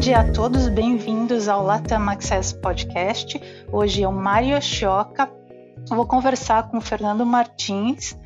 dia a todos, bem-vindos ao Latam Access Podcast. Hoje o Mário Chioca. vou conversar com o Fernando Martins,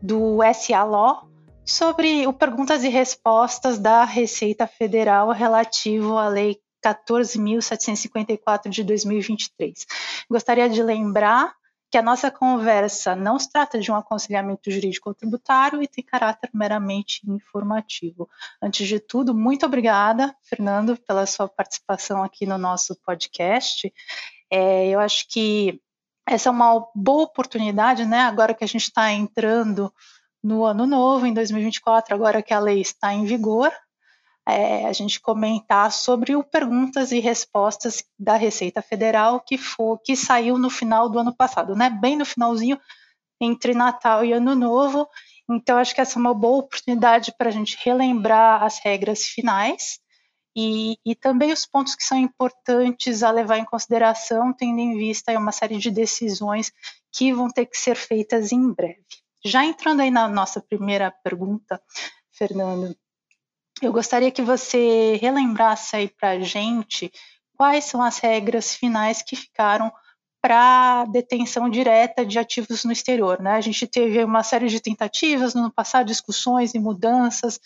do SA Law, sobre o perguntas e respostas da Receita Federal relativo à Lei 14.754 de 2023. Gostaria de lembrar que a nossa conversa não se trata de um aconselhamento jurídico ou tributário e tem caráter meramente informativo. Antes de tudo, muito obrigada, Fernando, pela sua participação aqui no nosso podcast. É, eu acho que essa é uma boa oportunidade, né? Agora que a gente está entrando no ano novo, em 2024, agora que a lei está em vigor, é, a gente comentar sobre o perguntas e respostas da Receita Federal que for, que saiu no final do ano passado, né? Bem no finalzinho entre Natal e Ano Novo. Então acho que essa é uma boa oportunidade para a gente relembrar as regras finais e, e, também os pontos que são importantes a levar em consideração, tendo em vista uma série de decisões que vão ter que ser feitas em breve. Já entrando aí na nossa primeira pergunta, Fernando, eu gostaria que você relembrasse aí para a gente quais são as regras finais que ficaram para detenção direta de ativos no exterior. Né? A gente teve uma série de tentativas no passado, discussões e mudanças.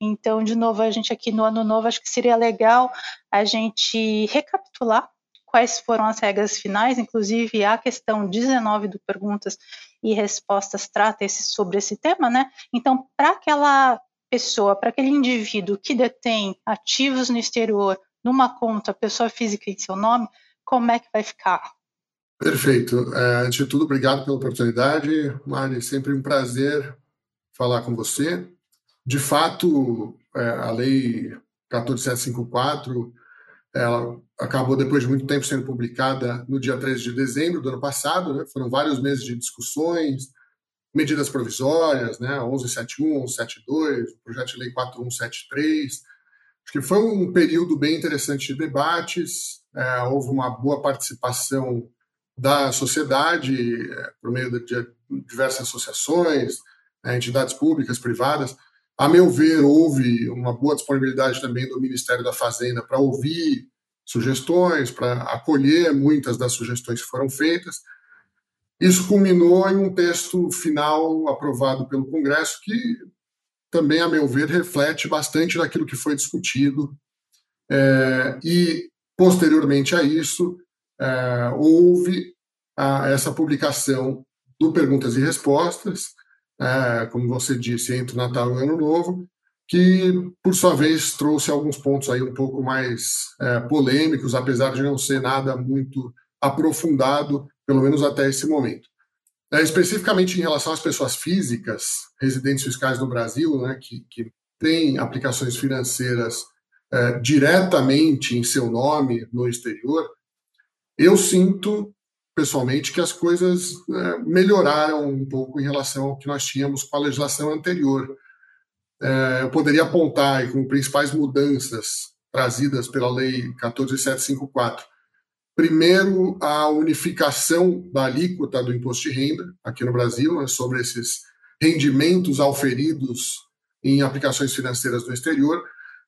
Então, de novo, a gente aqui no ano novo, acho que seria legal a gente recapitular quais foram as regras finais, inclusive a questão 19 do Perguntas e Respostas trata esse, sobre esse tema, né? Então, para aquela pessoa, para aquele indivíduo que detém ativos no exterior numa conta, pessoa física em seu nome, como é que vai ficar? Perfeito. É, antes de tudo, obrigado pela oportunidade. Mari, sempre um prazer falar com você. De fato, é, a Lei 14754 ela acabou, depois de muito tempo, sendo publicada no dia 13 de dezembro do ano passado. Né? Foram vários meses de discussões, medidas provisórias, né, 1171, 1172, o projeto de lei 4173. Acho que foi um período bem interessante de debates, é, houve uma boa participação da sociedade é, por meio de diversas associações, é, entidades públicas, privadas. A meu ver, houve uma boa disponibilidade também do Ministério da Fazenda para ouvir sugestões, para acolher muitas das sugestões que foram feitas. Isso culminou em um texto final aprovado pelo Congresso que também, a meu ver, reflete bastante daquilo que foi discutido. É, e, posteriormente a isso, é, houve a, essa publicação do Perguntas e Respostas, é, como você disse, entre o Natal e o Ano Novo, que, por sua vez, trouxe alguns pontos aí um pouco mais polêmicos, apesar de não ser nada muito aprofundado pelo menos até esse momento. É, especificamente em relação às pessoas físicas, residentes fiscais no Brasil, né, que, que têm aplicações financeiras é, diretamente em seu nome no exterior, eu sinto pessoalmente que as coisas é, melhoraram um pouco em relação ao que nós tínhamos com a legislação anterior. É, eu poderia apontar como principais mudanças trazidas pela Lei 14754 Primeiro, a unificação da alíquota do imposto de renda aqui no Brasil, né, sobre esses rendimentos auferidos em aplicações financeiras no exterior.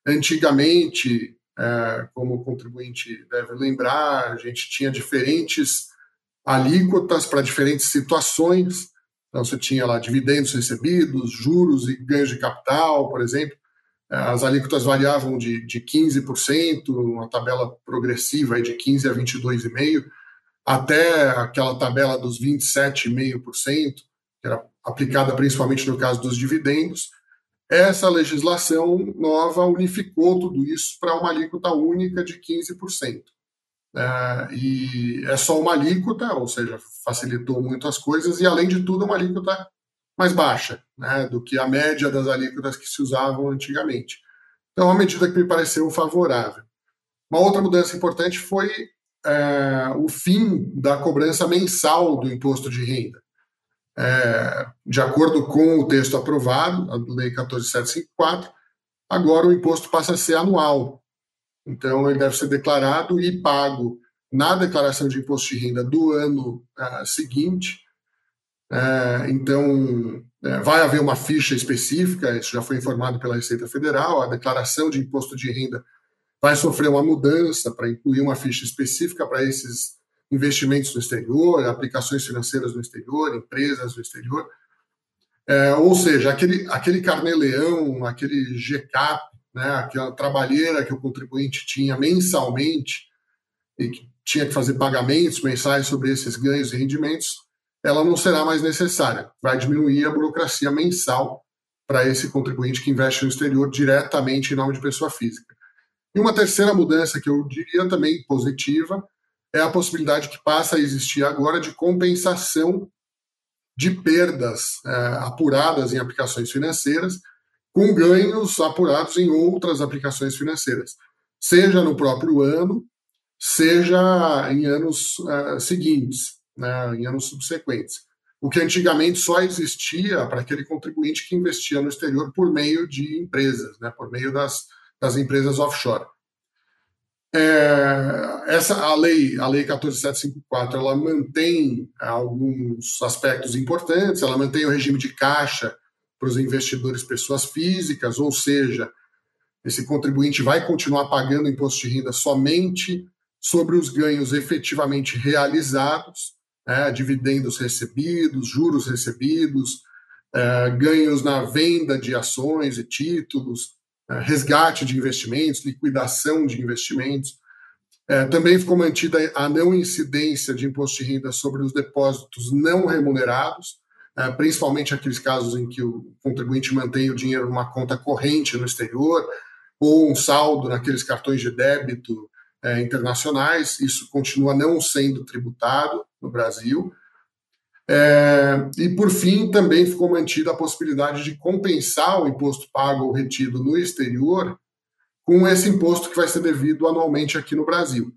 Antigamente, é, como o contribuinte deve lembrar, a gente tinha diferentes alíquotas para diferentes situações. Então, você tinha lá dividendos recebidos, juros e ganhos de capital, por exemplo. As alíquotas variavam de, de 15%, uma tabela progressiva de 15% a 22,5%, até aquela tabela dos 27,5%, que era aplicada principalmente no caso dos dividendos. Essa legislação nova unificou tudo isso para uma alíquota única de 15%. É, e é só uma alíquota, ou seja, facilitou muito as coisas, e além de tudo, uma alíquota mais baixa né, do que a média das alíquotas que se usavam antigamente. Então, é uma medida que me pareceu favorável. Uma outra mudança importante foi é, o fim da cobrança mensal do imposto de renda. É, de acordo com o texto aprovado, a Lei 14754, agora o imposto passa a ser anual. Então, ele deve ser declarado e pago na declaração de imposto de renda do ano uh, seguinte, é, então, é, vai haver uma ficha específica, isso já foi informado pela Receita Federal, a declaração de imposto de renda vai sofrer uma mudança para incluir uma ficha específica para esses investimentos no exterior, aplicações financeiras no exterior, empresas no exterior. É, ou seja, aquele, aquele carnê-leão, aquele GCAP, né, aquela trabalheira que o contribuinte tinha mensalmente e que tinha que fazer pagamentos mensais sobre esses ganhos e rendimentos, ela não será mais necessária. Vai diminuir a burocracia mensal para esse contribuinte que investe no exterior diretamente em nome de pessoa física. E uma terceira mudança que eu diria também positiva é a possibilidade que passa a existir agora de compensação de perdas é, apuradas em aplicações financeiras com ganhos apurados em outras aplicações financeiras, seja no próprio ano, seja em anos uh, seguintes, né, em anos subsequentes. O que antigamente só existia para aquele contribuinte que investia no exterior por meio de empresas, né, por meio das, das empresas offshore. É, essa a lei, a lei 14754, ela mantém alguns aspectos importantes. Ela mantém o regime de caixa para os investidores pessoas físicas, ou seja, esse contribuinte vai continuar pagando imposto de renda somente sobre os ganhos efetivamente realizados, né, dividendos recebidos, juros recebidos, é, ganhos na venda de ações e títulos, é, resgate de investimentos, liquidação de investimentos. É, também ficou mantida a não incidência de imposto de renda sobre os depósitos não remunerados, principalmente aqueles casos em que o contribuinte mantém o dinheiro numa conta corrente no exterior ou um saldo naqueles cartões de débito internacionais. Isso continua não sendo tributado no Brasil. É, e, por fim, também ficou mantida a possibilidade de compensar o imposto pago ou retido no exterior com esse imposto que vai ser devido anualmente aqui no Brasil.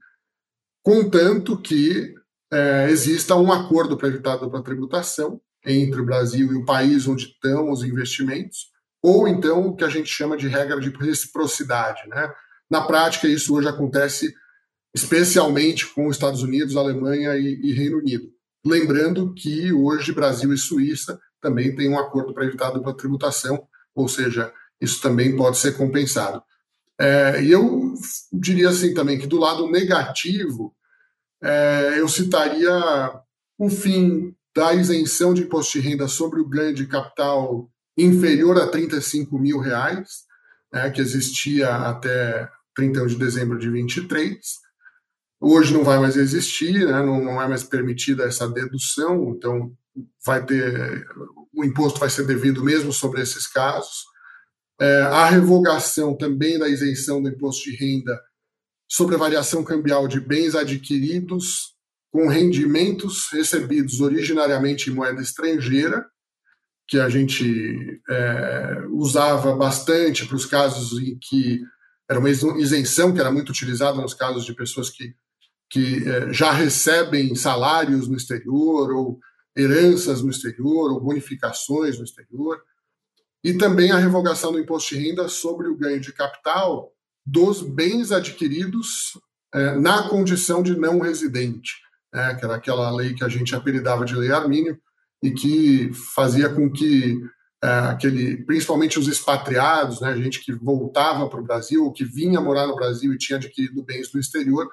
Contanto que é, exista um acordo para evitar a dupla tributação entre o Brasil e o país onde estão os investimentos, ou então o que a gente chama de regra de reciprocidade. Né? Na prática, isso hoje acontece especialmente com os Estados Unidos, Alemanha e, e Reino Unido. Lembrando que hoje Brasil e Suíça também têm um acordo para evitar a dupla tributação, ou seja, isso também pode ser compensado. É, e eu diria assim também que do lado negativo, é, eu citaria o fim da isenção de imposto de renda sobre o ganho de capital inferior a 35 mil reais, né, que existia até 31 de dezembro de 23. Hoje não vai mais existir, né, não, não é mais permitida essa dedução, então vai ter o imposto vai ser devido mesmo sobre esses casos. É, a revogação também da isenção do imposto de renda sobre a variação cambial de bens adquiridos com rendimentos recebidos originariamente em moeda estrangeira, que a gente é, usava bastante para os casos em que era uma isenção que era muito utilizada nos casos de pessoas que, que é, já recebem salários no exterior, ou heranças no exterior, ou bonificações no exterior e também a revogação do imposto de renda sobre o ganho de capital dos bens adquiridos é, na condição de não residente, né, que era aquela lei que a gente apelidava de Lei Armínio e que fazia com que é, aquele, principalmente os expatriados, né, gente que voltava para o Brasil ou que vinha morar no Brasil e tinha adquirido bens no exterior,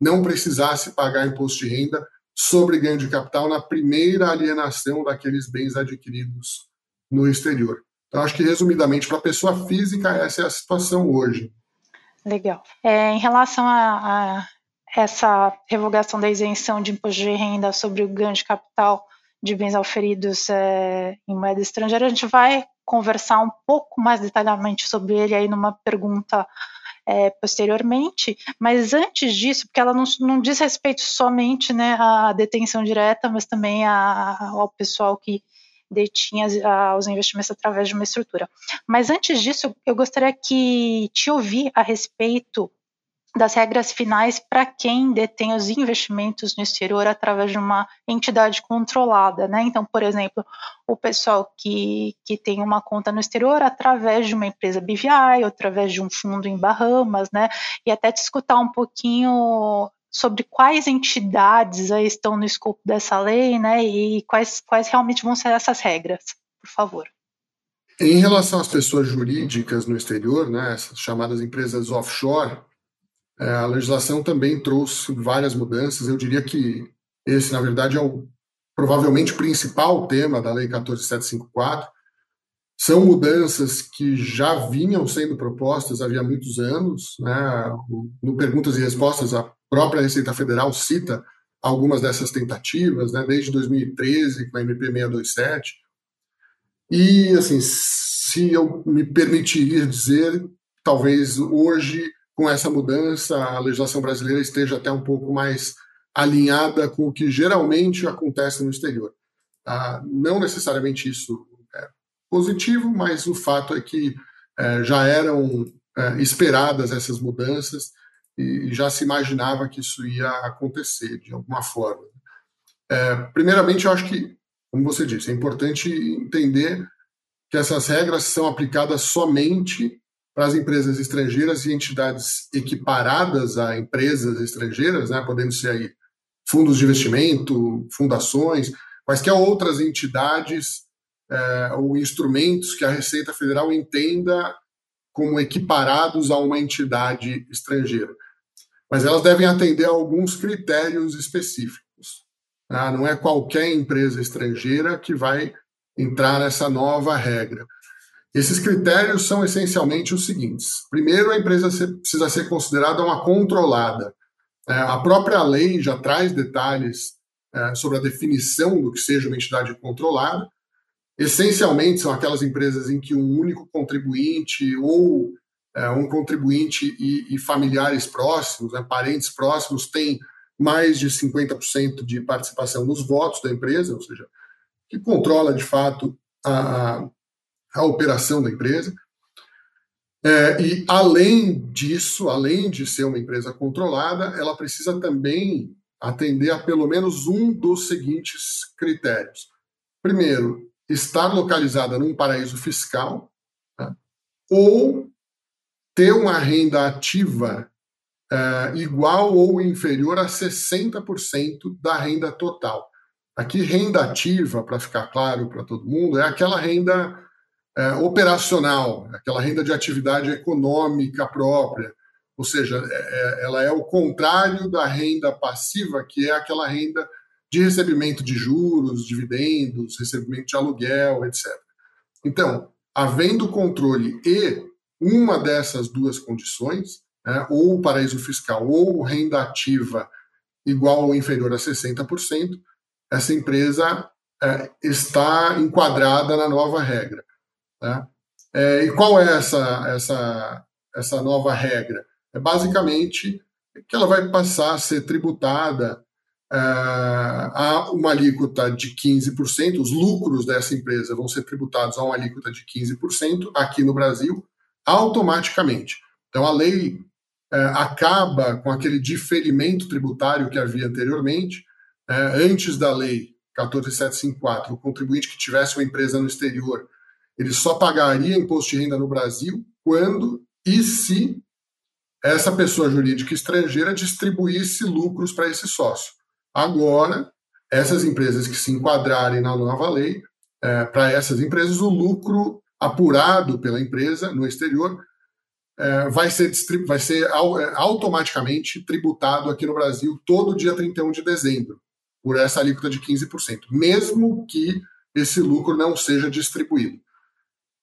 não precisasse pagar imposto de renda sobre ganho de capital na primeira alienação daqueles bens adquiridos no exterior. Então, acho que, resumidamente, para a pessoa física, essa é a situação hoje. Legal. É, em relação a, a, essa revogação da isenção de imposto de renda sobre o ganho de capital de bens auferidos é, em moeda estrangeira, a gente vai conversar um pouco mais detalhadamente sobre ele aí numa pergunta é, posteriormente, mas antes disso, porque ela não, não diz respeito somente né, à detenção direta, mas também a, ao pessoal que detinha os investimentos através de uma estrutura. Mas antes disso, eu gostaria que te ouvir a respeito das regras finais para quem detém os investimentos no exterior através de uma entidade controlada, né? Então, por exemplo, o pessoal que, que tem uma conta no exterior através de uma empresa BVI, ou através de um fundo em Bahamas, né? E até te escutar um pouquinho sobre quais entidades estão no escopo dessa lei, né, e quais, quais realmente vão ser essas regras, por favor. Em relação às pessoas jurídicas no exterior, né, essas chamadas empresas offshore, a legislação também trouxe várias mudanças. Eu diria que esse, na verdade, é o provavelmente principal tema da Lei 14754. São mudanças que já vinham sendo propostas havia muitos anos. Né? No Perguntas e Respostas, a própria Receita Federal cita algumas dessas tentativas, né? desde 2013, com a MP 627. E, assim, se eu me permitiria dizer, talvez hoje com essa mudança, a legislação brasileira esteja até um pouco mais alinhada com o que geralmente acontece no exterior. Ah, não necessariamente isso é positivo, mas o fato é que é, já eram é, esperadas essas mudanças e já se imaginava que isso ia acontecer de alguma forma. É, primeiramente, eu acho que, como você disse, é importante entender que essas regras são aplicadas somente para as empresas estrangeiras e entidades equiparadas a empresas estrangeiras, né, podendo ser aí fundos de investimento, fundações, quaisquer outras entidades é, ou instrumentos que a Receita Federal entenda como equiparados a uma entidade estrangeira. Mas elas devem atender a alguns critérios específicos. Tá? Não é qualquer empresa estrangeira que vai entrar nessa nova regra. Esses critérios são essencialmente os seguintes: primeiro, a empresa precisa ser considerada uma controlada. É, a própria lei já traz detalhes é, sobre a definição do que seja uma entidade controlada. Essencialmente, são aquelas empresas em que um único contribuinte ou é, um contribuinte e, familiares próximos, né, parentes próximos, têm mais de 50% de participação nos votos da empresa, ou seja, que controla de fato a, a operação da empresa. É, e, além disso, além de ser uma empresa controlada, ela precisa também atender a pelo menos um dos seguintes critérios. Primeiro, estar localizada num paraíso fiscal, tá? ou ter uma renda ativa é, igual ou inferior a 60% da renda total. Aqui, renda ativa, para ficar claro para todo mundo, é aquela renda é, operacional, aquela renda de atividade econômica própria, ou seja, é, é, ela é o contrário da renda passiva, que é aquela renda de recebimento de juros, dividendos, recebimento de aluguel, etc. Então, havendo controle e uma dessas duas condições, né, ou paraíso fiscal ou renda ativa igual ou inferior a 60%, essa empresa é, está enquadrada na nova regra. Né? É, e qual é essa, essa, essa nova regra? É basicamente que ela vai passar a ser tributada é, a uma alíquota de 15%, os lucros dessa empresa vão ser tributados a uma alíquota de 15% aqui no Brasil, automaticamente. Então a lei é, acaba com aquele diferimento tributário que havia anteriormente. É, antes da lei 14754, o contribuinte que tivesse uma empresa no exterior ele só pagaria imposto de renda no Brasil quando e se essa pessoa jurídica estrangeira distribuísse lucros para esse sócio. Agora, essas empresas que se enquadrarem na nova lei, é, para essas empresas, o lucro apurado pela empresa no exterior é, vai ser, vai ser é, automaticamente tributado aqui no Brasil todo dia 31 de dezembro, por essa alíquota de 15%, mesmo que esse lucro não seja distribuído.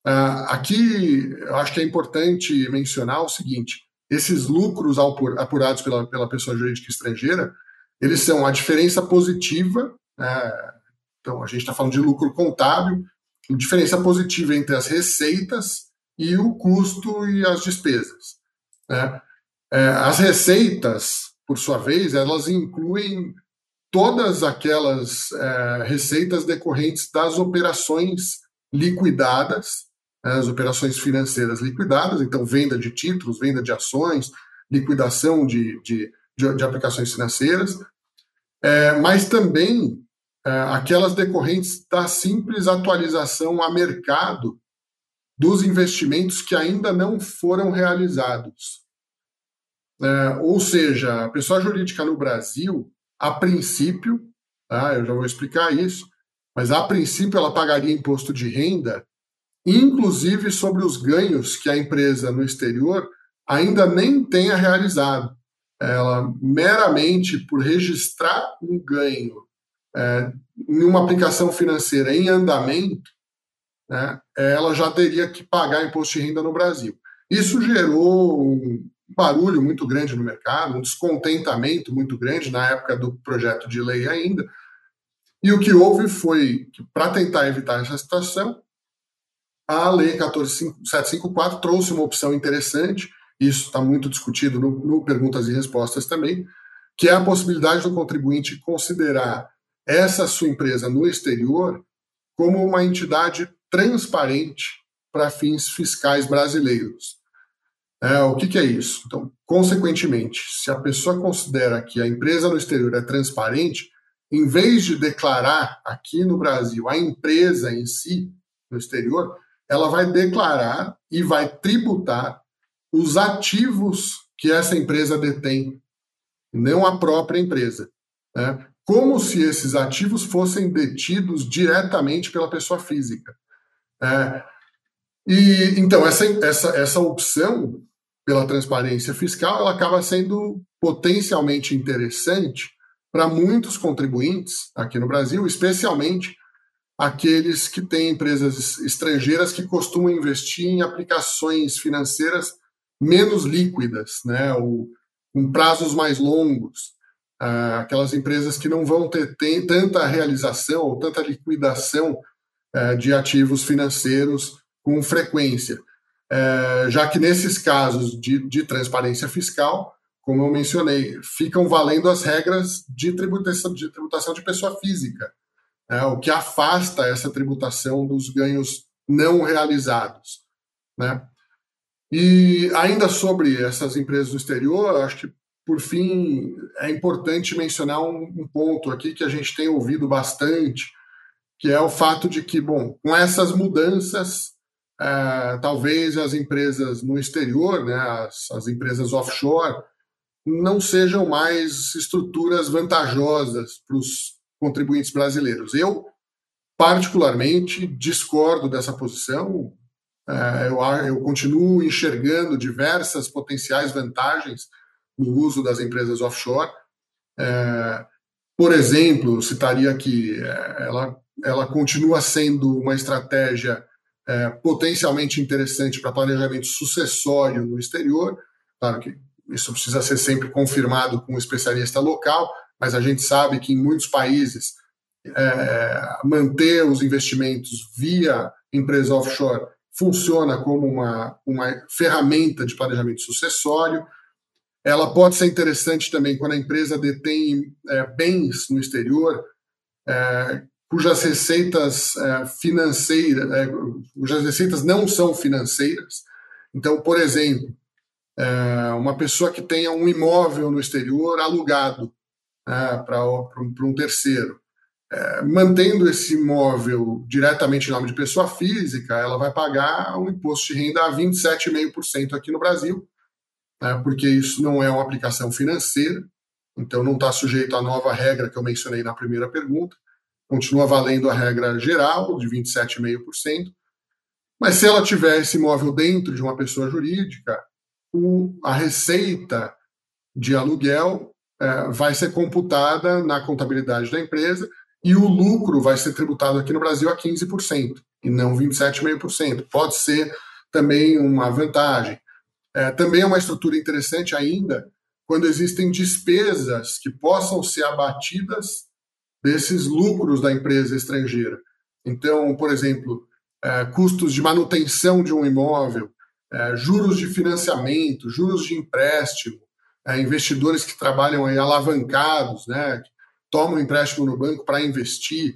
Uh, aqui, eu acho que é importante mencionar o seguinte: esses lucros apurados pela, pela pessoa jurídica estrangeira, eles são a diferença positiva, né? então a gente está falando de lucro contábil, diferença positiva entre as receitas e o custo e as despesas. Né? É, as receitas, por sua vez, elas incluem todas aquelas é, receitas decorrentes das operações liquidadas as operações financeiras liquidadas, então venda de títulos, venda de ações, liquidação de, de, de, de aplicações financeiras, é, mas também é, aquelas decorrentes da simples atualização a mercado dos investimentos que ainda não foram realizados. É, ou seja, a pessoa jurídica no Brasil, a princípio, tá, eu já vou explicar isso, mas a princípio ela pagaria imposto de renda inclusive sobre os ganhos que a empresa no exterior ainda nem tenha realizado. ela meramente por registrar um ganho é, em uma aplicação financeira em andamento, né, ela já teria que pagar imposto de renda no Brasil. Isso gerou um barulho muito grande no mercado, um descontentamento muito grande na época do projeto de lei ainda. E o que houve foi que, para tentar evitar essa situação, a Lei 14754 trouxe uma opção interessante, isso está muito discutido no, no Perguntas e Respostas também, que é a possibilidade do contribuinte considerar essa sua empresa no exterior como uma entidade transparente para fins fiscais brasileiros. É, o que, que, é isso? Então, consequentemente, se a pessoa considera que a empresa no exterior é transparente, em vez de declarar aqui no Brasil a empresa em si no exterior, ela vai declarar e vai tributar os ativos que essa empresa detém, não a própria empresa. Né? Como se esses ativos fossem detidos diretamente pela pessoa física. É, e então essa, essa, essa opção pela transparência fiscal ela acaba sendo potencialmente interessante para muitos contribuintes aqui no Brasil, especialmente aqueles que têm empresas estrangeiras que costumam investir em aplicações financeiras menos líquidas, né, ou com prazos mais longos, ah, aquelas empresas que não vão ter, tanta realização ou tanta liquidação ah, de ativos financeiros com frequência, ah, já que nesses casos de, de transparência fiscal, como eu mencionei, ficam valendo as regras de tributação de, tributação de pessoa física é, o que afasta essa tributação dos ganhos não realizados. Né? E ainda sobre essas empresas do exterior, acho que, por fim, é importante mencionar um, um ponto aqui que a gente tem ouvido bastante, que é o fato de que, bom, com essas mudanças, é, talvez as empresas no exterior, né, as, as empresas offshore, não sejam mais estruturas vantajosas para os contribuintes brasileiros. Eu, particularmente, discordo dessa posição. É, eu, eu continuo enxergando diversas potenciais vantagens no uso das empresas offshore. É, por exemplo, citaria que é, ela, ela continua sendo uma estratégia é, potencialmente interessante para planejamento sucessório no exterior. Claro que isso precisa ser sempre confirmado com um especialista local, mas a gente sabe que em muitos países é, manter os investimentos via empresa offshore funciona como uma, uma ferramenta de planejamento sucessório. Ela pode ser interessante também quando a empresa detém é, bens no exterior, é, cujas receitas é, financeiras, é, cujas receitas não são financeiras. Então, por exemplo, é, uma pessoa que tenha um imóvel no exterior alugado né, para um terceiro. É, mantendo esse imóvel diretamente em nome de pessoa física, ela vai pagar um imposto de renda a 27,5% aqui no Brasil, né, porque isso não é uma aplicação financeira, então não está sujeito à nova regra que eu mencionei na primeira pergunta, continua valendo a regra geral de 27,5%, mas se ela tiver esse imóvel dentro de uma pessoa jurídica, o, a receita de aluguel é, vai ser computada na contabilidade da empresa e o lucro vai ser tributado aqui no Brasil a 15% e não 27,5%. Pode ser também uma vantagem. É, também é uma estrutura interessante ainda quando existem despesas que possam ser abatidas desses lucros da empresa estrangeira. Então, por exemplo, é, custos de manutenção de um imóvel, é, juros de financiamento, juros de empréstimo, investidores que trabalham aí alavancados, né, que tomam empréstimo no banco para investir.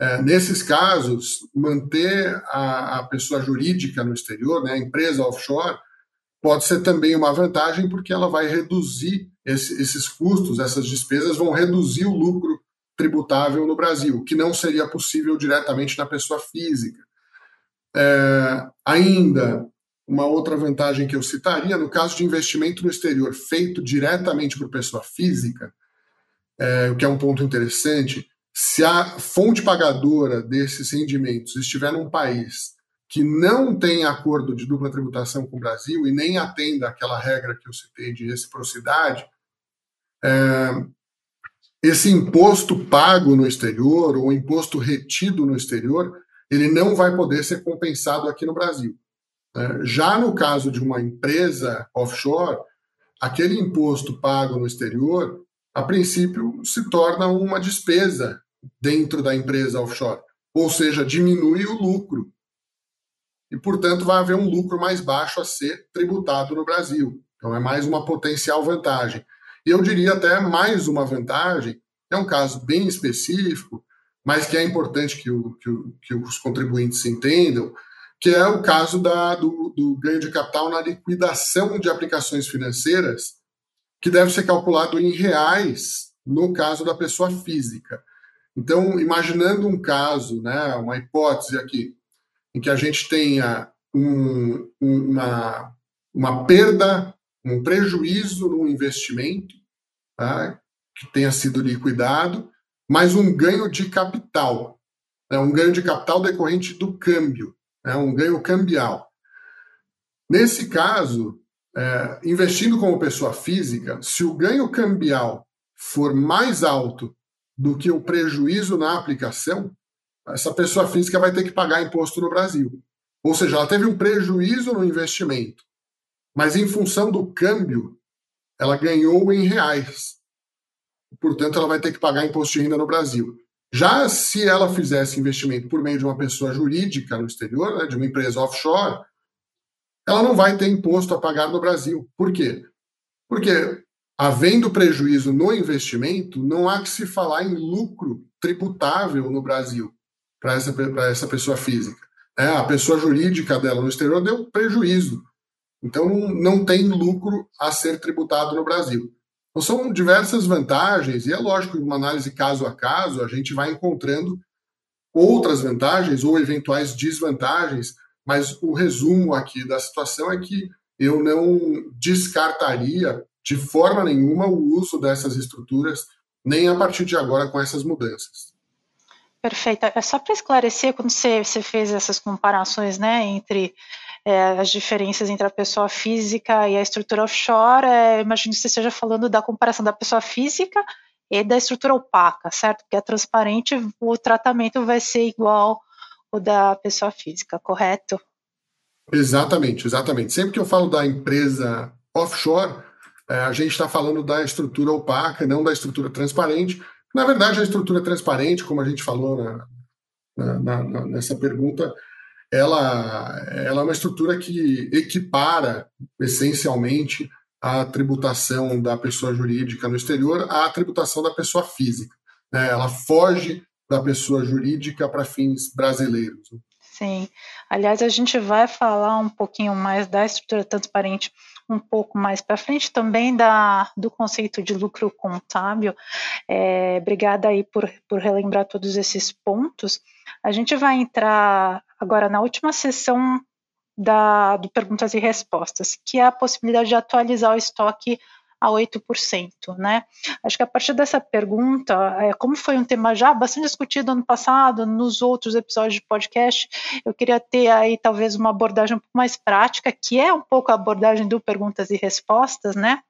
É, nesses casos, manter a, a, pessoa jurídica no exterior, né, a empresa offshore, pode ser também uma vantagem, porque ela vai reduzir esse, esses custos, essas despesas vão reduzir o lucro tributável no Brasil, que não seria possível diretamente na pessoa física. É, ainda, uma outra vantagem que eu citaria, no caso de investimento no exterior feito diretamente por pessoa física, é, o que é um ponto interessante, se a fonte pagadora desses rendimentos estiver num país que não tem acordo de dupla tributação com o Brasil e nem atenda aquela regra que eu citei de reciprocidade, é, esse imposto pago no exterior ou imposto retido no exterior, ele não vai poder ser compensado aqui no Brasil. É, já no caso de uma empresa offshore, aquele imposto pago no exterior, a princípio, se torna uma despesa dentro da empresa offshore, ou seja, diminui o lucro. E, portanto, vai haver um lucro mais baixo a ser tributado no Brasil. Então, é mais uma potencial vantagem. E eu diria até mais uma vantagem, é um caso bem específico, mas que é importante que, o, que, o, que os contribuintes entendam, que é o caso da, do, do ganho de capital na liquidação de aplicações financeiras, que deve ser calculado em reais no caso da pessoa física. Então, imaginando um caso, né, uma hipótese aqui, em que a gente tenha um, uma, uma perda, um prejuízo no investimento, tá, que tenha sido liquidado, mas um ganho de capital, né, um ganho de capital decorrente do câmbio, né, um ganho cambial. Nesse caso, é, investindo como pessoa física, se o ganho cambial for mais alto do que o prejuízo na aplicação, essa pessoa física vai ter que pagar imposto no Brasil. Ou seja, ela teve um prejuízo no investimento, mas em função do câmbio, ela ganhou em reais portanto, ela vai ter que pagar imposto de renda no Brasil. Já se ela fizesse investimento por meio de uma pessoa jurídica no exterior, né, de uma empresa offshore, ela não vai ter imposto a pagar no Brasil. Por quê? Porque, havendo prejuízo no investimento, não há que se falar em lucro tributável no Brasil para essa, essa pessoa física. É, a pessoa jurídica dela no exterior deu prejuízo. Então, não, não tem lucro a ser tributado no Brasil. Então, são diversas vantagens, e é lógico que uma análise caso a caso, a gente vai encontrando outras vantagens ou eventuais desvantagens, mas o resumo aqui da situação é que eu não descartaria de forma nenhuma o uso dessas estruturas, nem a partir de agora com essas mudanças. Perfeito. É só para esclarecer, quando você, você fez essas comparações né, entre é, as diferenças entre a pessoa física e a estrutura offshore, é, imagino que você esteja falando da comparação da pessoa física e da estrutura opaca, certo? Porque é transparente, o tratamento vai ser igual o da pessoa física, correto? Exatamente, exatamente. Sempre que eu falo da empresa offshore, é, a gente está falando da estrutura opaca, não da estrutura transparente. Na verdade, a estrutura transparente, como a gente falou na, na, na, nessa pergunta, ela, ela é uma estrutura que equipara essencialmente a tributação da pessoa jurídica no exterior à tributação da pessoa física. Né? Ela foge da pessoa jurídica para fins brasileiros. Sim. Aliás, a gente vai falar um pouquinho mais da estrutura transparente um pouco mais para frente, também da, do conceito de lucro contábil. É, obrigada aí por, por relembrar todos esses pontos. A gente vai entrar agora na última sessão da, do perguntas e respostas, que é a possibilidade de atualizar o estoque a 8%, né? Acho que a partir dessa pergunta, é, como foi um tema já bastante discutido ano passado, nos outros episódios de podcast, eu queria ter aí talvez uma abordagem um pouco mais prática, que é um pouco a abordagem do perguntas e respostas, né?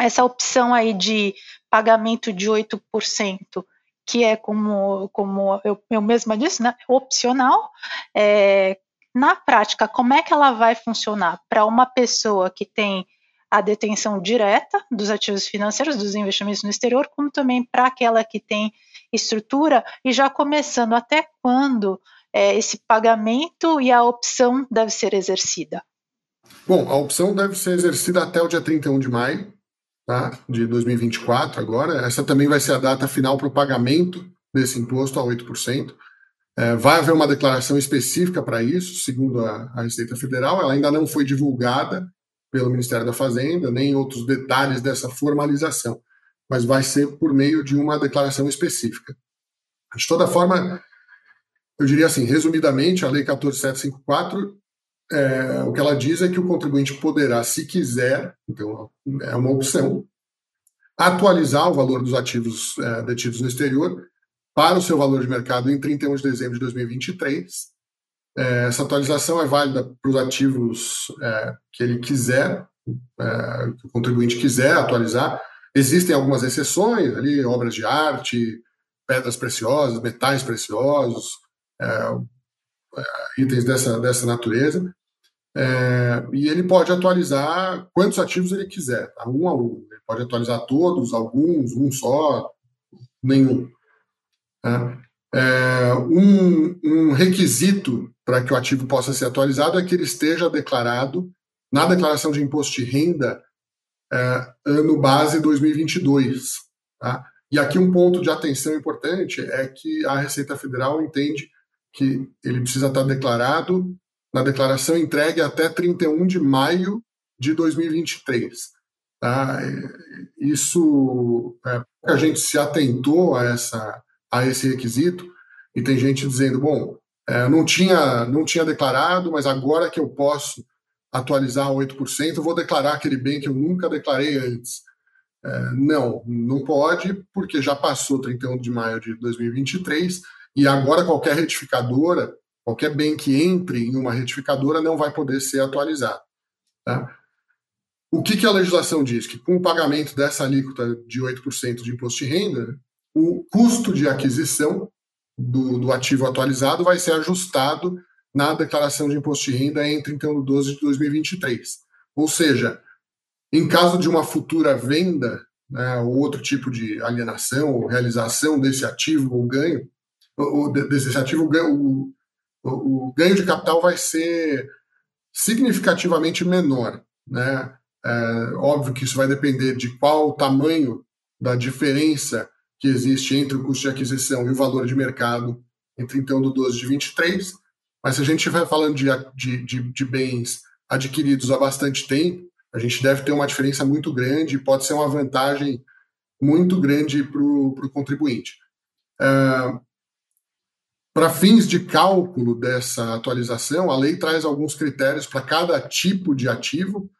Essa opção aí de pagamento de 8%, que é como, como eu, eu mesma disse, né, opcional, é, na prática, como é que ela vai funcionar para uma pessoa que tem a detenção direta dos ativos financeiros, dos investimentos no exterior, como também para aquela que tem estrutura, e já começando até quando é, esse pagamento e a opção deve ser exercida? Bom, a opção deve ser exercida até o dia 31 de maio, tá? de 2024 agora. Essa também vai ser a data final para o pagamento desse imposto a 8%. É, vai haver uma declaração específica para isso, segundo a, a, Receita Federal. Ela ainda não foi divulgada pelo Ministério da Fazenda, nem outros detalhes dessa formalização, mas vai ser por meio de uma declaração específica. De toda forma, eu diria assim, resumidamente, a Lei 14754 é, o que ela diz é que o contribuinte poderá, se quiser, então é uma opção, atualizar o valor dos ativos é, detidos no exterior para o seu valor de mercado em 31 de dezembro de 2023. É, essa atualização é válida para os ativos é, que ele quiser, é, que o contribuinte quiser atualizar, Existem algumas exceções ali, obras de arte, pedras preciosas, metais preciosos, é, itens dessa, dessa natureza. É, e ele pode atualizar quantos ativos ele quiser, tá? um a um. Ele pode atualizar todos, alguns, um só, nenhum. Tá? É, um, um requisito para que o ativo possa ser atualizado é que ele esteja declarado na declaração de imposto de renda é, ano base 2022. Tá? E aqui um ponto de atenção importante é que a Receita Federal entende que ele precisa estar declarado na declaração entregue até 31 de maio de 2023. Tá? Isso é, a gente se atentou a, essa, a esse requisito e tem gente dizendo, bom, é, não tinha não tinha declarado, mas agora que eu posso atualizar 8%, eu vou declarar aquele bem que eu nunca declarei antes. É, não, não pode, porque já passou 31 de maio de 2023 e agora qualquer retificadora, qualquer bem que entre em uma retificadora não vai poder ser atualizado. Tá? O que, que a legislação diz? Que com o pagamento dessa alíquota de 8% de imposto de renda, o custo de aquisição do, do ativo atualizado vai ser ajustado na declaração de imposto de renda em 31 de 12 de 2023. Ou seja, em caso de uma futura venda, né, ou outro tipo de alienação ou realização desse ativo ou ganho, ou desse ativo, o, o, o ganho de capital vai ser significativamente menor. Né? É, óbvio que isso vai depender de qual o tamanho da diferença que existe entre o custo de aquisição e o valor de mercado em 31 de 12 de 23, mas se a gente estiver falando de, de, de, de, bens adquiridos há bastante tempo, a gente deve ter uma diferença muito grande e pode ser uma vantagem muito grande para o contribuinte. Uh, para fins de cálculo dessa atualização, a lei traz alguns critérios para cada tipo de ativo,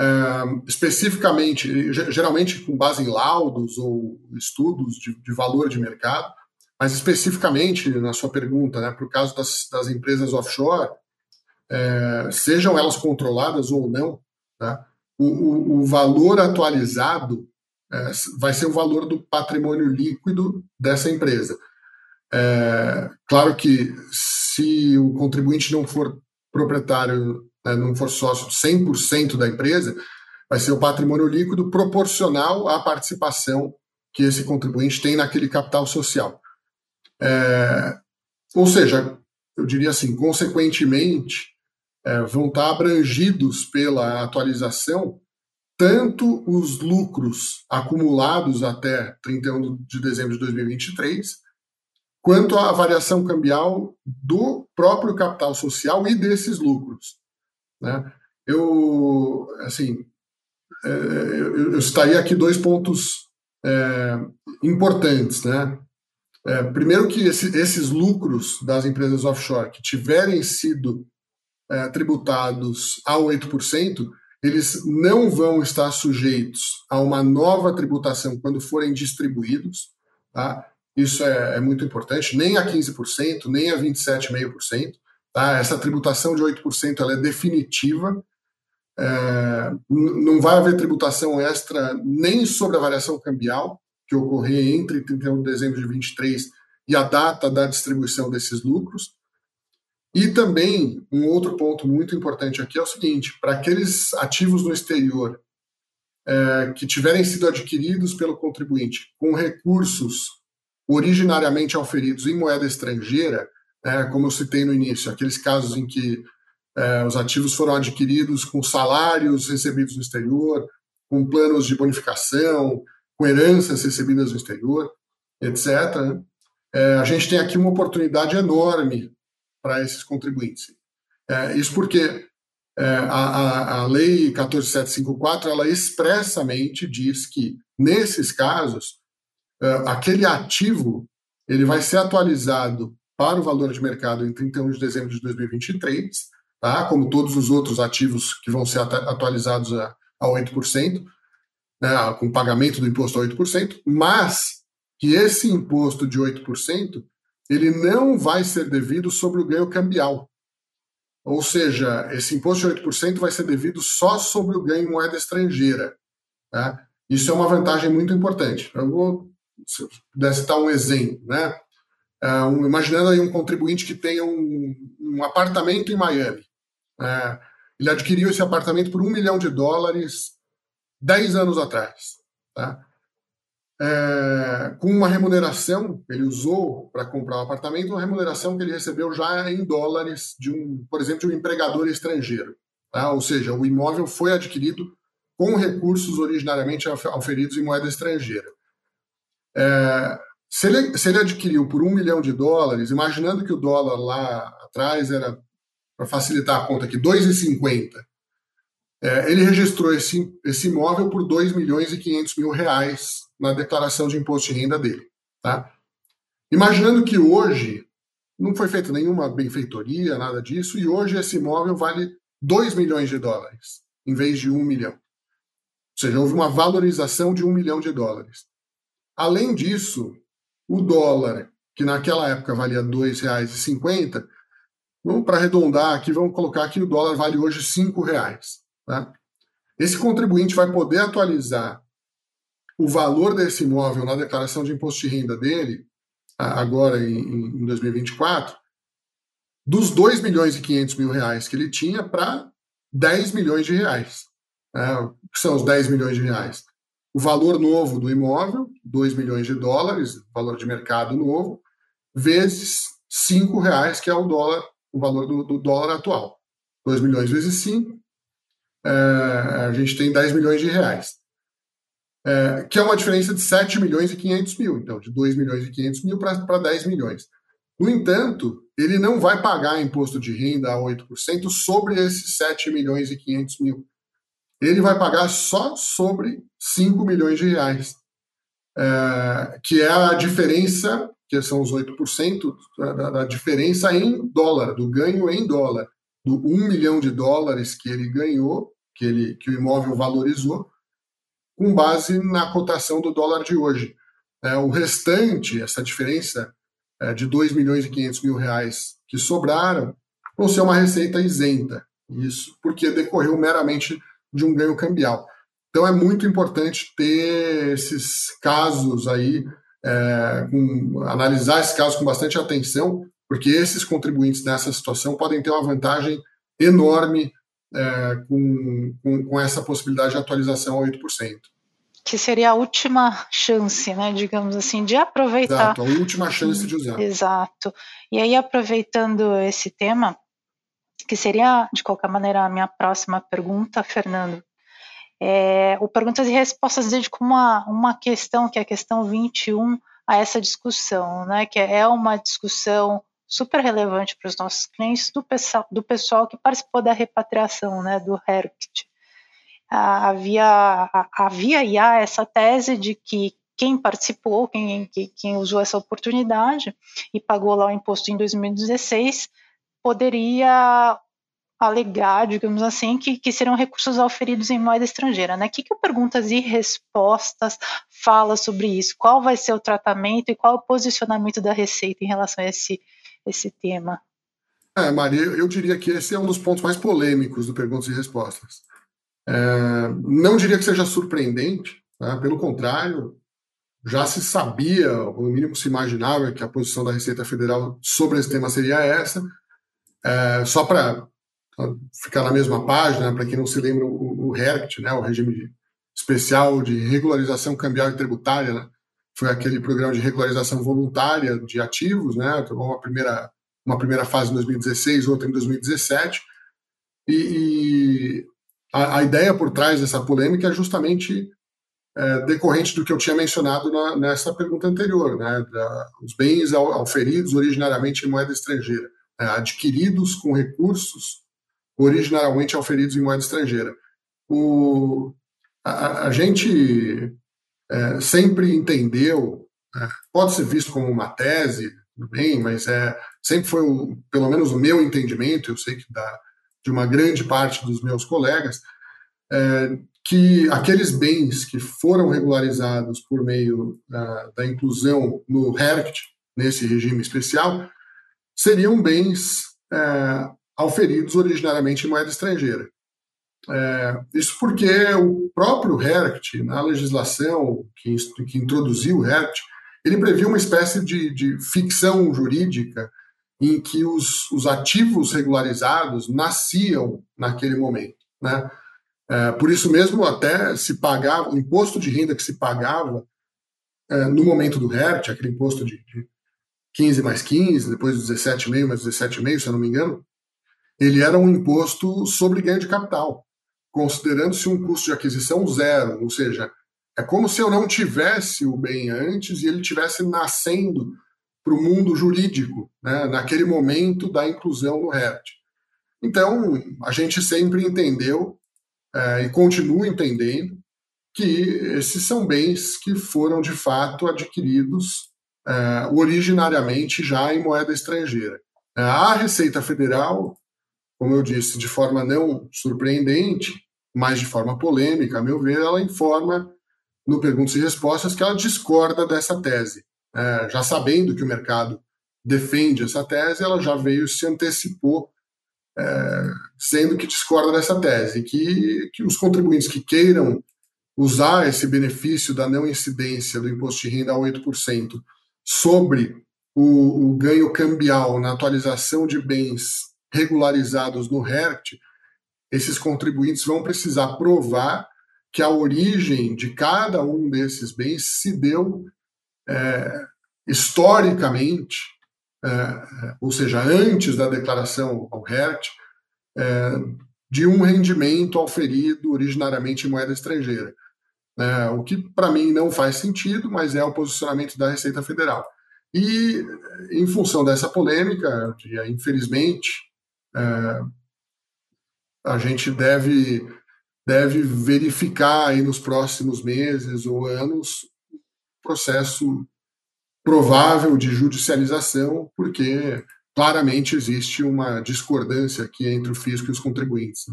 uh, especificamente, geralmente com base em laudos ou estudos de, de valor de mercado, mas especificamente na sua pergunta, né, para o caso das, das, empresas offshore, é, sejam elas controladas ou não, tá, o, o, o, valor atualizado é, vai ser o valor do patrimônio líquido dessa empresa. É, claro que se o contribuinte não for proprietário, né, não for sócio 100% da empresa, vai ser o patrimônio líquido proporcional à participação que esse contribuinte tem naquele capital social. É, ou seja, eu diria assim, consequentemente, é, vão estar abrangidos pela atualização tanto os lucros acumulados até 31 de dezembro de 2023, quanto a variação cambial do próprio capital social e desses lucros. Né? Eu, assim, é, eu, estaria aqui dois pontos é, importantes, né? É, primeiro que esse, esses lucros das empresas offshore que tiverem sido é, tributados a 8%, eles não vão estar sujeitos a uma nova tributação quando forem distribuídos. Tá? Isso é, é muito importante, nem a 15%, nem a 27,5%. Tá? Essa tributação de 8% ela é definitiva. É, não vai haver tributação extra nem sobre a variação cambial, que ocorrer entre 31 de dezembro de 23 e a data da distribuição desses lucros. E também, um outro ponto muito importante aqui é o seguinte: para aqueles ativos no exterior é, que tiverem sido adquiridos pelo contribuinte com recursos originariamente auferidos em moeda estrangeira, é, como eu citei no início, aqueles casos em que é, os ativos foram adquiridos com salários recebidos no exterior, com planos de bonificação, com heranças recebidas no exterior, etc. Né? É, a gente tem aqui uma oportunidade enorme para esses contribuintes. É, isso porque é, a, a, a, Lei 14754 ela expressamente diz que, nesses casos, aquele ativo ele vai ser atualizado para o valor de mercado em 31 de dezembro de 2023, tá? como todos os outros ativos que vão ser atualizados a, a 8%, né, com pagamento do imposto a 8%, mas que esse imposto de 8% ele não vai ser devido sobre o ganho cambial. Ou seja, esse imposto de 8% vai ser devido só sobre o ganho em moeda estrangeira. Tá? Isso é uma vantagem muito importante. Eu vou, se eu pudesse citar um exemplo, né? É, um, imaginando aí um contribuinte que tenha um, um apartamento em Miami. É, ele adquiriu esse apartamento por um milhão de dólares 10 anos atrás. Tá? É, com uma remuneração, ele usou para comprar o um apartamento, uma remuneração que ele recebeu já em dólares, de um, por exemplo, de um empregador estrangeiro. Tá? Ou seja, o imóvel foi adquirido com recursos originariamente auferidos em moeda estrangeira. É, se, ele, se ele adquiriu por um milhão de dólares, imaginando que o dólar lá atrás era, para facilitar a conta aqui, 2,50, é, ele registrou esse, esse imóvel por 2 milhões e 500 mil reais na declaração de imposto de renda dele. Tá? Imaginando que hoje não foi feita nenhuma benfeitoria, nada disso, e hoje esse imóvel vale 2 milhões de dólares, em vez de 1 milhão. Ou seja, houve uma valorização de 1 milhão de dólares. Além disso, o dólar, que naquela época valia R$ 2,50, vamos para arredondar aqui, vamos colocar que o dólar vale hoje R$ 5,00. Tá? Esse contribuinte vai poder atualizar o valor desse imóvel na declaração de imposto de renda dele, agora em, em 2024, dos 2 milhões e 500 mil reais que ele tinha para 10 milhões de reais. Né? O que são os 10 milhões de reais? O valor novo do imóvel, 2 milhões de dólares, valor de mercado novo, vezes 5 reais, que é o dólar, o valor do, do dólar atual. 2 milhões vezes 5, é, a gente tem 10 milhões de reais é, que é uma diferença de 7 milhões e 500 mil, então de 2 milhões e 500 mil para 10 milhões. No entanto, ele não vai pagar imposto de renda a 8% sobre esses 7 milhões e 500 mil. Ele vai pagar só sobre 5 milhões de reais, é, que é a diferença, que são os 8% da, da diferença em dólar, do ganho em dólar. Do 1 milhão de dólares que ele ganhou, que, ele, que o imóvel valorizou, com base na cotação do dólar de hoje. É, o restante, essa diferença é, de 2 milhões e 500 mil reais que sobraram, vão ser uma receita isenta. Isso porque decorreu meramente de um ganho cambial. Então é muito importante ter esses casos aí, é, com, analisar esses casos com bastante atenção, porque esses contribuintes nessa situação podem ter uma vantagem enorme é, com, com, com, essa possibilidade de atualização a 8%. Que seria a última chance, né, digamos assim, de aproveitar. Exato, a última chance de usar. Exato. E aí, aproveitando esse tema, que seria, de qualquer maneira, a minha próxima pergunta, Fernando. É, o Perguntas e Respostas dedica uma, uma questão, que é a questão 21, a essa discussão, né, que é uma discussão super relevante para os nossos clientes do pessoal, do pessoal que participou da repatriação, né, do HERCT. Ah, havia, havia e há essa tese de que quem participou, quem, quem usou essa oportunidade e pagou lá o imposto em 2016, poderia alegar, digamos assim, que, que serão recursos auferidos em moeda estrangeira. Né? O que, que o Perguntas e Respostas fala sobre isso? Qual vai ser o tratamento e qual o posicionamento da Receita em relação a esse, esse tema? É, Maria, eu diria que esse é um dos pontos mais polêmicos do Perguntas e Respostas. É, não diria que seja surpreendente, né? pelo contrário, já se sabia, ou no mínimo se imaginava, que a posição da Receita Federal sobre esse tema seria essa. É, só para ficar na mesma página, para quem não se lembra, o, o HERCT, né, o Regime Especial de Regularização Cambial e Tributária, né, foi aquele programa de regularização voluntária de ativos, né? Tomou uma primeira, uma primeira fase em 2016, outra em 2017. E, e a, a, ideia por trás dessa polêmica é justamente é, decorrente do que eu tinha mencionado na, nessa pergunta anterior, né? Da, os bens auferidos originariamente em moeda estrangeira? Adquiridos com recursos originariamente auferidos em moeda estrangeira. O, a, a gente é, sempre entendeu, é, pode ser visto como uma tese, bem, mas é, sempre foi, o, pelo menos o meu entendimento, eu sei que da, de uma grande parte dos meus colegas, é, que aqueles bens que foram regularizados por meio da, da inclusão no HERCT, nesse regime especial, seriam bens é, auferidos originariamente em moeda estrangeira. É, isso porque o próprio HERCT, na legislação que, que introduziu o HERCT, ele previa uma espécie de, de ficção jurídica em que os, os, ativos regularizados nasciam naquele momento. Né? É, por isso mesmo, até se pagava, o imposto de renda que se pagava é, no momento do HERT, aquele imposto de, de 15 mais 15, depois 17,5 mais 17,5, se eu não me engano, ele era um imposto sobre ganho de capital, considerando-se um custo de aquisição zero, ou seja, é como se eu não tivesse o bem antes e ele tivesse nascendo para o mundo jurídico, né, naquele momento da inclusão no RERT. Então, a gente sempre entendeu é, e continua entendendo que esses são bens que foram de fato adquiridos é, originariamente já em moeda estrangeira. É, a Receita Federal, como eu disse, de forma não surpreendente, mas de forma polêmica, a meu ver, ela informa no Perguntas e Respostas que ela discorda dessa tese. É, já sabendo que o mercado defende essa tese, ela já veio se antecipou, é, sendo que discorda dessa tese, que, que os contribuintes que queiram usar esse benefício da não incidência do imposto de renda a 8% sobre o, o ganho cambial na atualização de bens regularizados no HERT, esses contribuintes vão precisar provar que a origem de cada um desses bens se deu é, historicamente, é, ou seja, antes da declaração ao HERT, é, de um rendimento auferido originariamente em moeda estrangeira. É, o que para mim não faz sentido, mas é o posicionamento da Receita Federal. E, em função dessa polêmica, infelizmente, é, a gente deve, deve verificar aí nos próximos meses ou anos processo provável de judicialização, porque claramente existe uma discordância aqui entre o fisco e os contribuintes.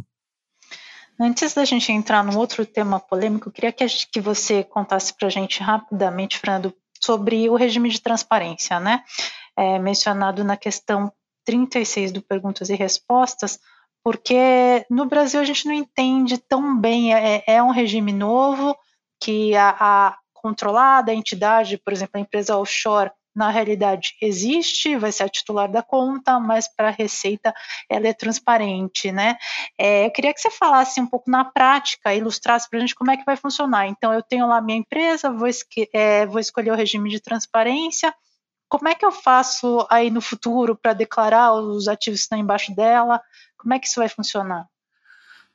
Antes da gente entrar num outro tema polêmico, queria que, que você contasse para a gente rapidamente, Fernando, sobre o regime de transparência, né? É, mencionado na questão 36 do Perguntas e Respostas, porque no Brasil a gente não entende tão bem, é, é um regime novo que a, a controlada, entidade, por exemplo, a empresa offshore, na realidade existe, vai ser a titular da conta, mas para a Receita ela é transparente, né? É, eu queria que você falasse um pouco na prática, ilustrasse para a gente como é que vai funcionar. Então, eu tenho lá minha empresa, vou, é, vou escolher o regime de transparência. Como é que eu faço aí no futuro para declarar os ativos que estão embaixo dela? Como é que isso vai funcionar?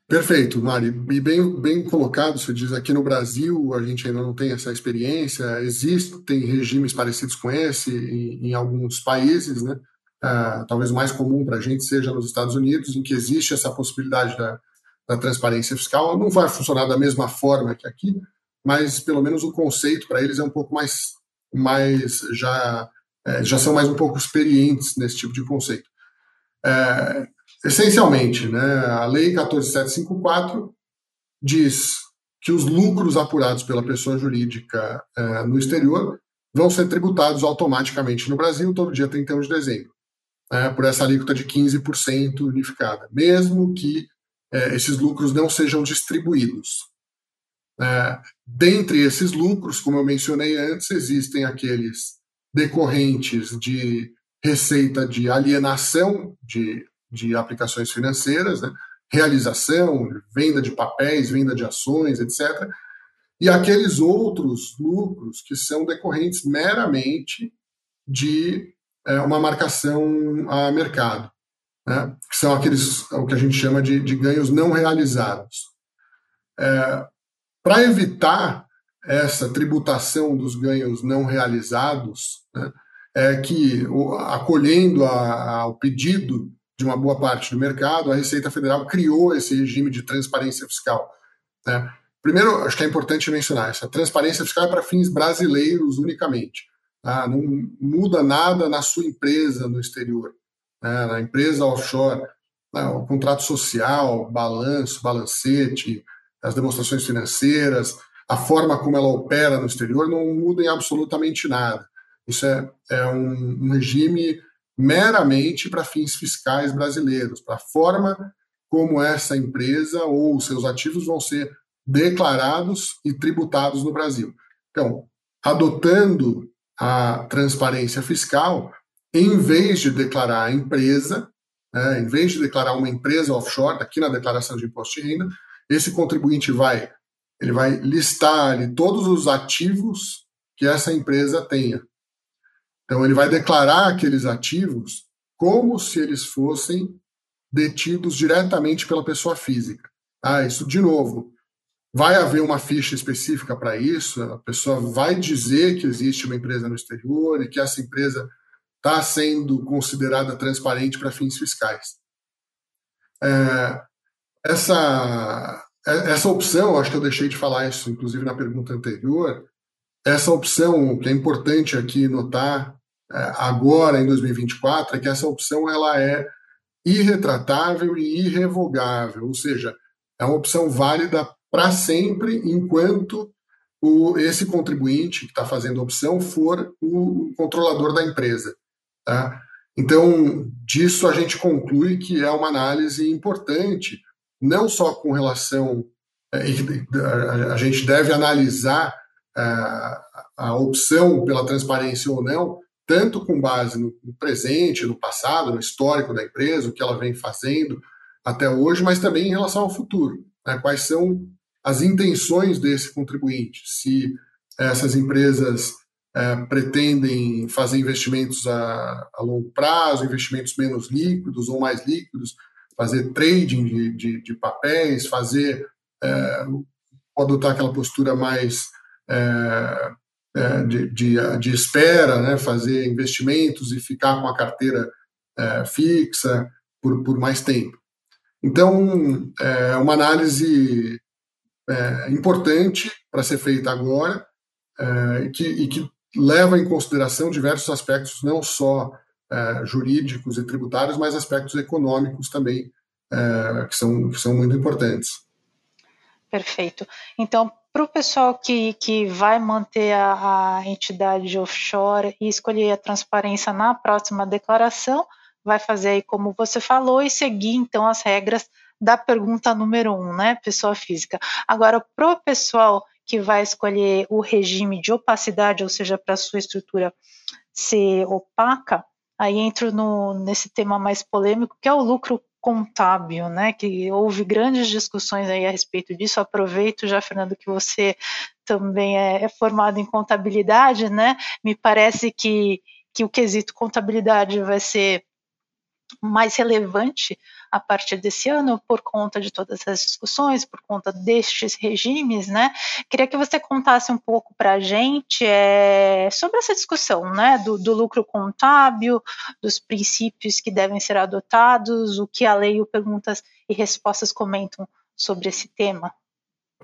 Perfeito, Mari. E bem, bem colocado, você diz aqui no Brasil a gente ainda não tem essa experiência, existem regimes parecidos com esse em, em alguns países, né? Uh, talvez o mais comum para a gente seja nos Estados Unidos, em que existe essa possibilidade da, da transparência fiscal. Não vai funcionar da mesma forma que aqui, mas pelo menos o conceito para eles é um pouco mais, mais já, é, já são mais um pouco experientes nesse tipo de conceito. É, Essencialmente, né, a Lei 14754 diz que os lucros apurados pela pessoa jurídica é, no exterior vão ser tributados automaticamente no Brasil todo dia 31 de dezembro, é, por essa alíquota de 15% unificada, mesmo que é, esses lucros não sejam distribuídos. É, dentre esses lucros, como eu mencionei antes, existem aqueles decorrentes de receita de alienação de de aplicações financeiras, né? realização, venda de papéis, venda de ações, etc. E aqueles outros lucros que são decorrentes meramente de é, uma marcação a mercado, né? que são aqueles o que a gente chama de, de ganhos não realizados. É, Para evitar essa tributação dos ganhos não realizados, né, é que acolhendo ao pedido de uma boa parte do mercado, a Receita Federal criou esse regime de transparência fiscal. Né? Primeiro, acho que é importante mencionar, essa transparência fiscal é para fins brasileiros unicamente. Tá? Não muda nada na sua empresa no exterior, né? na empresa offshore. Né? O contrato social, balanço, balancete, as demonstrações financeiras, a forma como ela opera no exterior não muda em absolutamente nada. Isso é, é um, um regime meramente para fins fiscais brasileiros, para a forma como essa empresa ou seus ativos vão ser declarados e tributados no Brasil. Então, adotando a transparência fiscal, em vez de declarar a empresa, né, em vez de declarar uma empresa offshore, aqui na declaração de imposto de renda, esse contribuinte vai, ele vai listar ali todos os ativos que essa empresa tenha. Então, ele vai declarar aqueles ativos como se eles fossem detidos diretamente pela pessoa física. Ah, isso, de novo, vai haver uma ficha específica para isso, a pessoa vai dizer que existe uma empresa no exterior e que essa empresa está sendo considerada transparente para fins fiscais. É, essa, é, essa opção, acho que eu deixei de falar isso, inclusive na pergunta anterior, essa opção que é importante aqui notar agora em 2024 é que essa opção ela é irretratável e irrevogável, ou seja, é uma opção válida para sempre enquanto o, esse contribuinte que está fazendo a opção for o controlador da empresa. Tá? Então, disso a gente conclui que é uma análise importante, não só com relação. É, a gente deve analisar é, a opção pela transparência ou não, tanto com base no presente, no passado, no histórico da empresa, o que ela vem fazendo até hoje, mas também em relação ao futuro. Né? Quais são as intenções desse contribuinte? Se essas empresas é, pretendem fazer investimentos a, a, longo prazo, investimentos menos líquidos ou mais líquidos, fazer trading de, de, de papéis, fazer é, adotar aquela postura mais é, é, de, de, de, espera, né, fazer investimentos e ficar com a carteira é, fixa por, por mais tempo. Então, é uma análise é, importante para ser feita agora é, e, que, e, que, leva em consideração diversos aspectos, não só é, jurídicos e tributários, mas aspectos econômicos também, é, que, são, que são muito importantes. Perfeito. Então, para o pessoal que, que vai manter a, a entidade offshore e escolher a transparência na próxima declaração, vai fazer aí como você falou e seguir então as regras da pergunta número um, né, pessoa física. Agora, para o pessoal que vai escolher o regime de opacidade, ou seja, para sua estrutura ser opaca, aí entro no, nesse tema mais polêmico, que é o lucro contábil, né? Que houve grandes discussões aí a respeito disso. Aproveito já, Fernando, que você também é, é formado em contabilidade, né? Me parece que, que o quesito contabilidade vai ser mais relevante a partir desse ano por conta de todas as discussões, por conta destes regimes, né? Queria que você contasse um pouco para a gente é, sobre essa discussão, né? Do, do, lucro contábil, dos princípios que devem ser adotados, o que a lei o perguntas e respostas comentam sobre esse tema.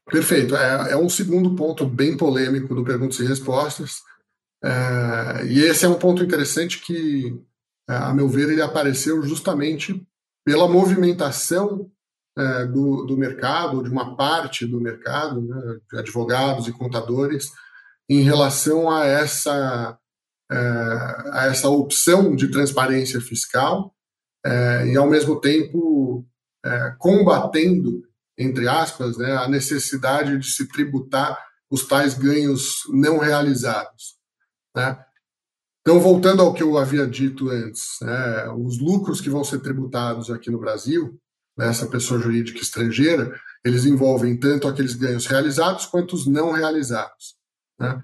Perfeito. É, é um segundo ponto bem polêmico do perguntas e respostas. É, e esse é um ponto interessante que é, a meu ver, ele apareceu justamente pela movimentação é, do, do mercado, de uma parte do mercado, né, de advogados e contadores, em relação a essa, é, a essa opção de transparência fiscal é, e, ao mesmo tempo, é, combatendo, entre aspas, né, a necessidade de se tributar os tais ganhos não realizados. Né? Então, voltando ao que eu havia dito antes, né, os lucros que vão ser tributados aqui no Brasil, nessa pessoa jurídica estrangeira, eles envolvem tanto aqueles ganhos realizados quanto os não realizados. Né?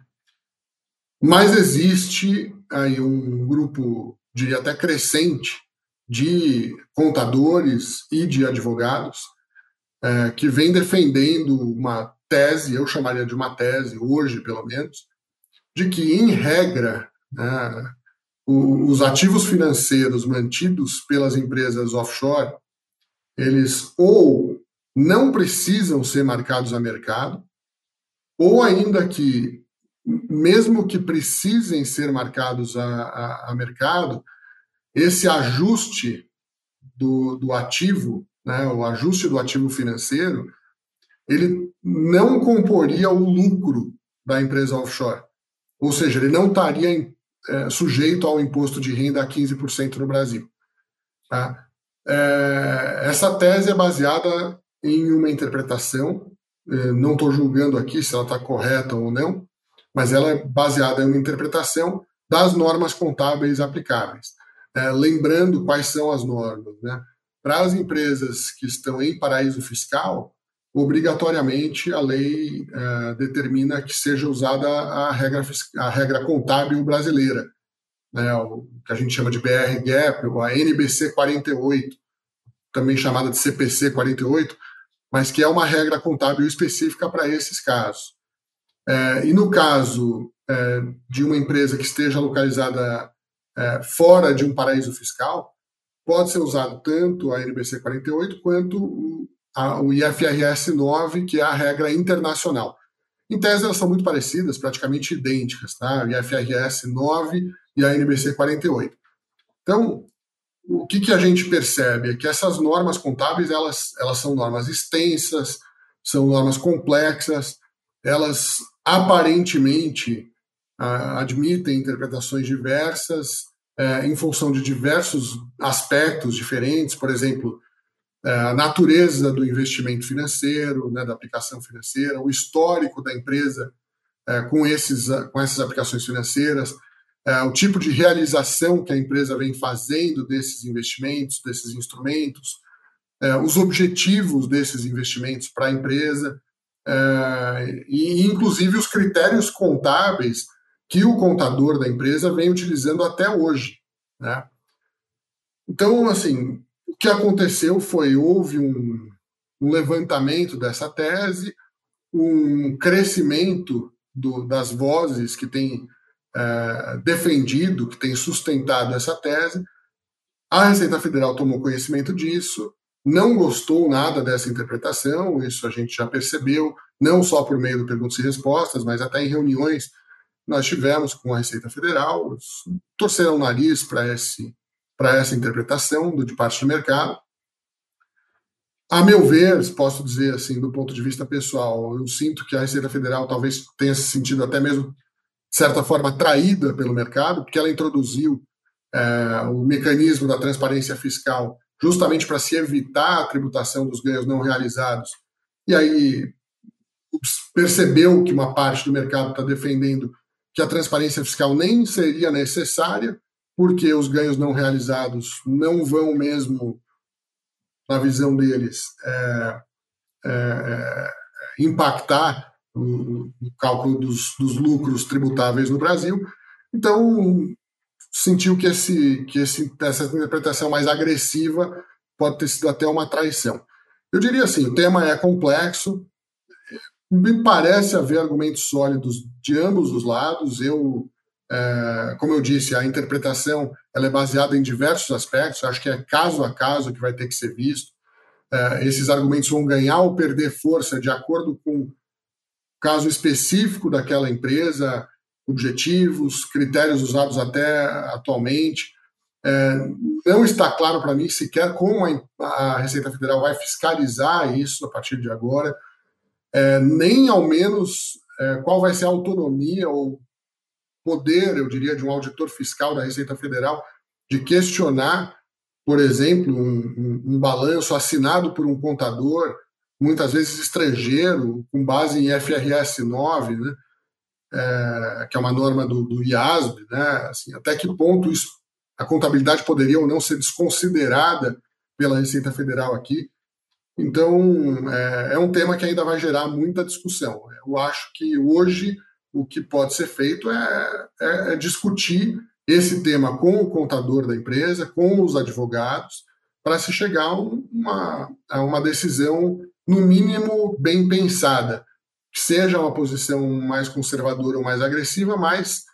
Mas existe aí um grupo, diria até crescente, de contadores e de advogados é, que vem defendendo uma tese, eu chamaria de uma tese, hoje pelo menos, de que, em regra, né? os ativos financeiros mantidos pelas empresas offshore, eles ou não precisam ser marcados a mercado, ou ainda que, mesmo que precisem ser marcados a, a, a mercado, esse ajuste do, do ativo, né, o ajuste do ativo financeiro, ele não comporia o lucro da empresa offshore. Ou seja, ele não estaria é, sujeito ao imposto de renda a 15% no Brasil. Tá? É, essa tese é baseada em uma interpretação, é, não estou julgando aqui se ela está correta ou não, mas ela é baseada em uma interpretação das normas contábeis aplicáveis. É, lembrando quais são as normas. Né? Para as empresas que estão em paraíso fiscal, obrigatoriamente a lei é, determina que seja usada a regra, a regra contábil brasileira, né, o que a gente chama de BR Gap, ou a NBC 48, também chamada de CPC 48, mas que é uma regra contábil específica para esses casos. É, e no caso é, de uma empresa que esteja localizada fora de um paraíso fiscal, pode ser usado tanto a NBC 48 quanto o, a, o IFRS 9, que é a regra internacional. Em tese, elas são muito parecidas, praticamente idênticas, tá? O IFRS 9 e a NBC 48. Então, o que, que a gente percebe é que essas normas contábeis elas, elas são normas extensas, são normas complexas, elas aparentemente ah, admitem interpretações diversas eh, em função de diversos aspectos diferentes, por exemplo, a natureza do investimento financeiro, né, da aplicação financeira, o histórico da empresa eh, com, esses, com essas aplicações financeiras, é, o tipo de realização que a empresa vem fazendo desses investimentos, desses instrumentos, é, os objetivos desses investimentos para a empresa, é, e inclusive os critérios contábeis que o contador da empresa vem utilizando até hoje. Né? Então, assim, que aconteceu foi houve um, um levantamento dessa tese, um crescimento do, das vozes que têm é, defendido, que tem sustentado essa tese. A Receita Federal tomou conhecimento disso, não gostou nada dessa interpretação, isso a gente já percebeu, não só por meio do perguntas e respostas, mas até em reuniões nós tivemos com a Receita Federal, torceram o nariz para essa interpretação do de parte do mercado. A meu ver, posso dizer assim, do ponto de vista pessoal, eu sinto que a Receita Federal talvez tenha se sentido até mesmo de certa forma, traída pelo mercado, porque ela introduziu é, o mecanismo da transparência fiscal justamente para se evitar a tributação dos ganhos não realizados. E aí percebeu que uma parte do mercado está defendendo que a transparência fiscal nem seria necessária, porque os ganhos não realizados não vão mesmo, na visão deles, é, é, é impactar o, o cálculo dos, dos, lucros tributáveis no Brasil. Então, sentiu que, esse, que esse, essa interpretação mais agressiva pode ter sido até uma traição. Eu diria assim: o tema é complexo, me parece haver argumentos sólidos de ambos os lados. Eu, como eu disse, a interpretação ela é baseada em diversos aspectos. Acho que é caso a caso que vai ter que ser visto. É, esses argumentos vão ganhar ou perder força de acordo com caso específico daquela empresa, objetivos, critérios usados até atualmente. É, não está claro para mim sequer como a, Receita Federal vai fiscalizar isso a partir de agora, é, nem ao menos é, qual vai ser a autonomia ou poder, eu diria, de um auditor fiscal da Receita Federal de questionar, por exemplo, um, um, um balanço assinado por um contador muitas vezes estrangeiro, com base em FRS 9, né? É, que é uma norma do, do IASB, né? Assim, até que ponto isso, a contabilidade poderia ou não ser desconsiderada pela Receita Federal aqui. Então, é, é um tema que ainda vai gerar muita discussão. Eu acho que hoje o que pode ser feito é, é, é discutir esse tema com o contador da empresa, com os advogados, para se chegar a uma, a uma decisão no mínimo, bem pensada. Que seja uma posição mais conservadora ou mais agressiva, mas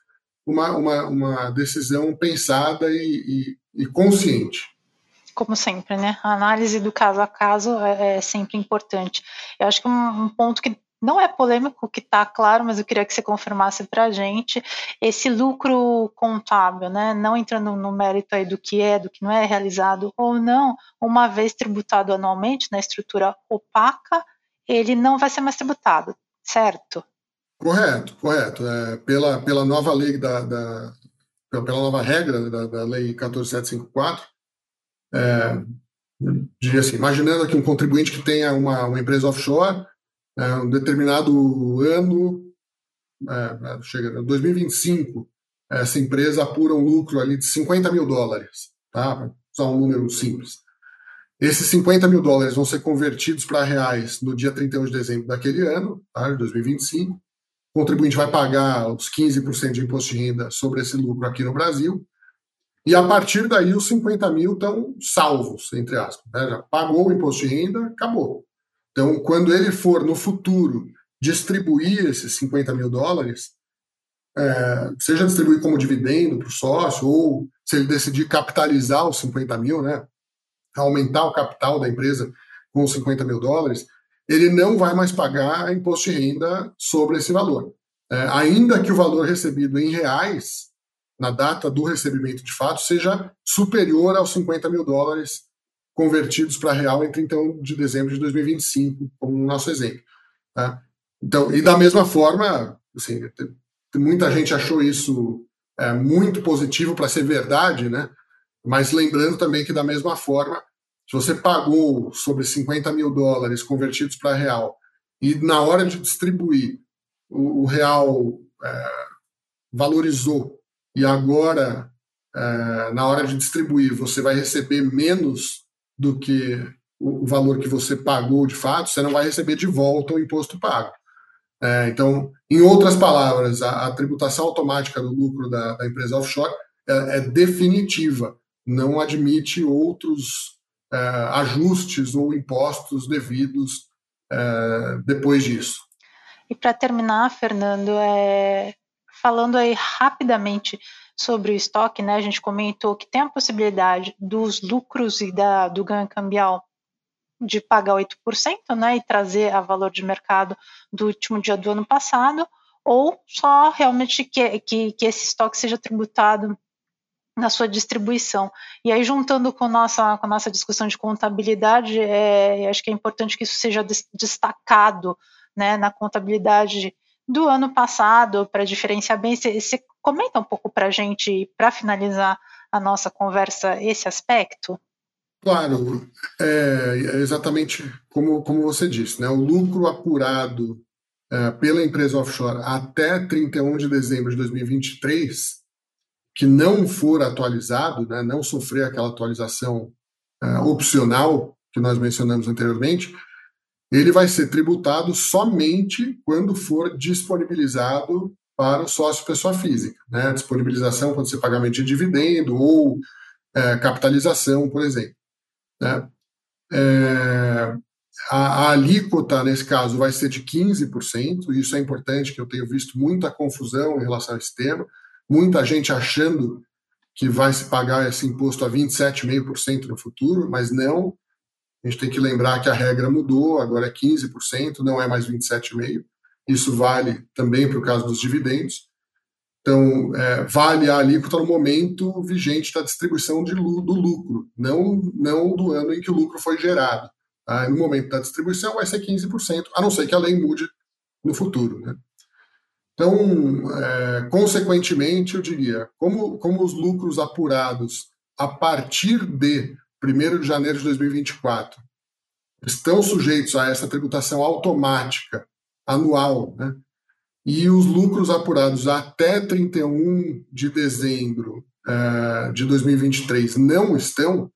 uma, uma, uma decisão pensada e, e, e consciente como sempre, né? A análise do caso a caso é, é sempre importante. Eu acho que um, um, ponto que não é polêmico, que está claro, mas eu queria que você confirmasse para a gente esse lucro contábil, né? Não entrando no mérito aí do que é, do que não é realizado ou não, uma vez tributado anualmente na estrutura opaca, ele não vai ser mais tributado, certo? Correto, correto. É, pela, pela nova lei da, da pela nova regra da, da lei 14754, é, diria assim, imaginando aqui um contribuinte que tenha uma, uma empresa offshore, é, um determinado ano, é, chega 2025, essa empresa apura um lucro ali de 50 mil dólares, tá? Só um número simples. Esses 50 mil dólares vão ser convertidos para reais no dia 31 de dezembro daquele ano, tá? de 2025. O contribuinte vai pagar os 15% de imposto de renda sobre esse lucro aqui no Brasil. E a partir daí, os 50 mil estão salvos, entre aspas. Né? Já pagou o imposto de renda, acabou. Então, quando ele for no futuro distribuir esses 50 mil dólares, é, seja distribuir como dividendo para o sócio, ou se ele decidir capitalizar os 50 mil, né, aumentar o capital da empresa com os 50 mil dólares, ele não vai mais pagar imposto de renda sobre esse valor. É, ainda que o valor recebido em reais, na data do recebimento de fato, seja superior aos 50 mil dólares convertidos para real em 31 de dezembro de 2025, como no nosso exemplo. Tá? Então, e da mesma forma, assim, muita gente achou isso é, muito positivo para ser verdade, né? Mas lembrando também que, da mesma forma, se você pagou sobre 50 mil dólares convertidos para real e na hora de distribuir o, o real é, valorizou e agora, é, na hora de distribuir, você vai receber menos do que o, valor que você pagou de fato, você não vai receber de volta o imposto pago. É, então, em outras palavras, a, a, tributação automática do lucro da, da empresa offshore é, é, definitiva, não admite outros é, ajustes ou impostos devidos é, depois disso. E para terminar, Fernando, é, falando aí rapidamente sobre o estoque, né, a gente comentou que tem a possibilidade dos lucros e da, do ganho cambial de pagar 8% né, e trazer a valor de mercado do último dia do ano passado, ou só realmente que, que, que esse estoque seja tributado na sua distribuição. E aí, juntando com, nossa, com a nossa discussão de contabilidade, é, acho que é importante que isso seja destacado né, na contabilidade do ano passado, para diferenciar bem. Você comenta um pouco para a gente, para finalizar a nossa conversa, esse aspecto? Claro, é, é exatamente como, como você disse, né? o lucro apurado é, pela empresa offshore até 31 de dezembro de 2023, que não for atualizado, né, não sofrer aquela atualização é, opcional que nós mencionamos anteriormente, ele vai ser tributado somente quando for disponibilizado para o sócio pessoa física. Né? Disponibilização pode ser pagamento de dividendo ou é, capitalização, por exemplo. Né? É, a, a, alíquota, nesse caso, vai ser de 15%, e isso é importante, que eu tenho visto muita confusão em relação a esse tema, muita gente achando que vai se pagar esse imposto a 27,5% no futuro, mas não. A gente tem que lembrar que a regra mudou, agora é 15%, não é mais 27,5%. Isso vale também para o caso dos dividendos. Então, é, vale a alíquota no momento vigente da distribuição de, do lucro, não, não do ano em que o lucro foi gerado. Tá? No momento da distribuição vai ser 15%, a não ser que a lei mude no futuro. Né? Então, é, consequentemente, eu diria, como, como os lucros apurados a partir de 1 de janeiro de 2024 estão sujeitos a essa tributação automática anual, né? e os lucros apurados até 31 de dezembro uh, de 2023 não estão,